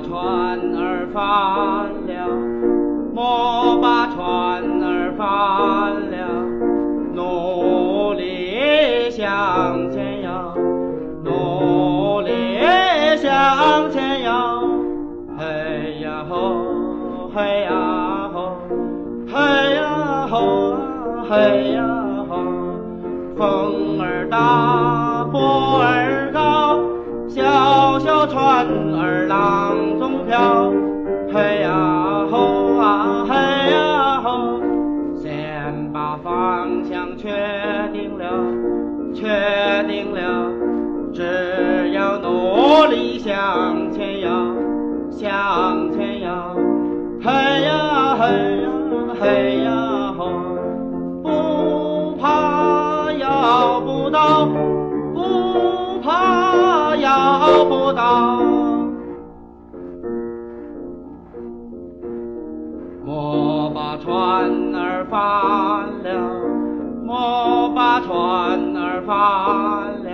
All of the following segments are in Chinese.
船儿翻了，莫把船儿翻了，努力向前游，努力向前游，嘿呀吼，嘿呀吼，嘿呀吼，嘿呀吼，风儿大，嘿呀吼啊，嘿呀吼，先把方向确定了，确定了，只要努力向前呀，向前呀，嘿呀嘿呀嘿呀吼，不怕要不到，不怕要不到。把船儿翻了，莫把船儿翻了，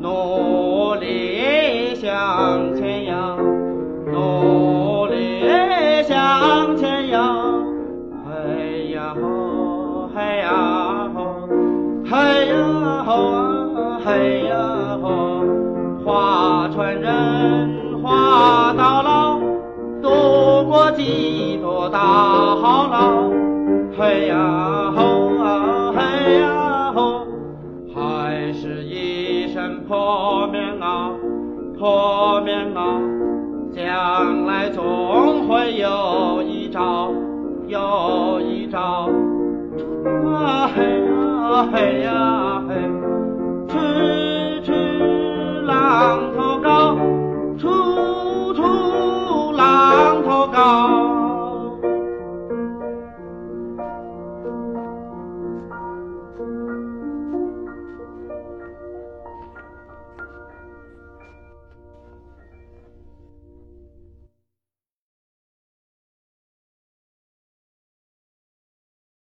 努力向前游，努力向前游，嘿呀吼，嘿呀吼，嘿呀吼啊，嘿呀吼，划船人划。几多大好浪，嘿呀吼啊，嘿呀吼，还是一身破棉袄，破棉袄，将来总会有一朝，有一朝，啊嘿呀嘿呀。